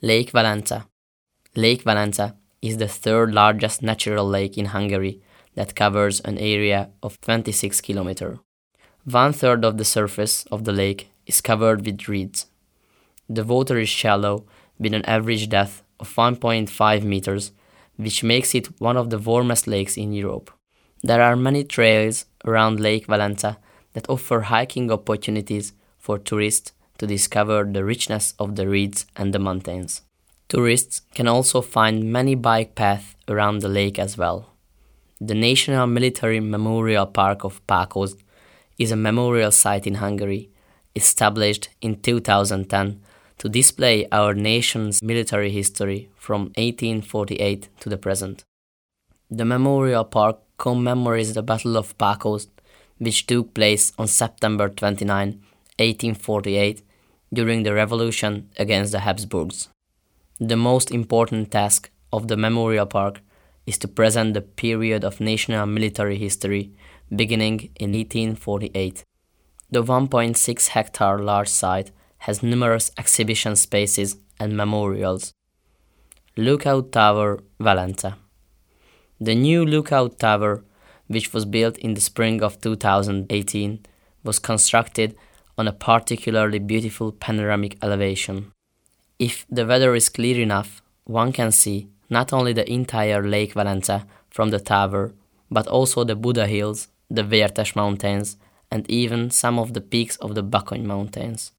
Lake Velence. Lake Velence is the third largest natural lake in Hungary that covers an area of 26 km. One third of the surface of the lake is covered with reeds. The water is shallow with an average depth of 1.5 meters, which makes it one of the warmest lakes in Europe. There are many trails around Lake Velence that offer hiking opportunities for tourists to discover the richness of the reeds and the mountains. Tourists can also find many bike paths around the lake as well. The National Military Memorial Park of Pákozd is a memorial site in Hungary, established in 2010 to display our nation's military history from 1848 to the present. The memorial park commemorates the Battle of Pákozd, which took place on September 29, 1848, during the revolution against the Habsburgs. The most important task of the memorial park is to present the period of national military history beginning in 1848. The 1.6 hectare large site has numerous exhibition spaces and memorials. Lookout Tower, Velence. The new Lookout Tower, which was built in the spring of 2018, was constructed on a particularly beautiful panoramic elevation. If the weather is clear enough, one can see not only the entire Lake Velence from the tower, but also the Buda Hills, the Vértes Mountains, and even some of the peaks of the Bakony Mountains.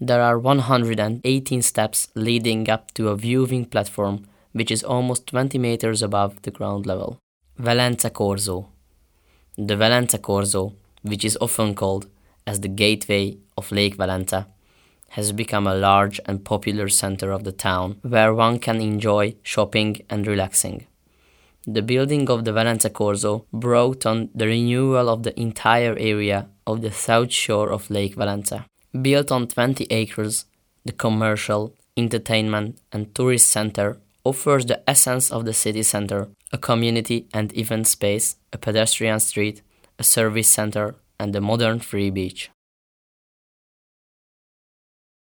There are 118 steps leading up to a viewing platform which is almost 20 meters above the ground level. Velence Korzó. The Velence Korzó, which is often called as the gateway of Lake Velence, has become a large and popular center of the town where one can enjoy shopping and relaxing. The building of the Velence Korzó brought on the renewal of the entire area of the south shore of Lake Velence. Built on 20 acres, the commercial, entertainment, and tourist center offers the essence of the city center a community and event space, a pedestrian street, a service center, and the modern free beach.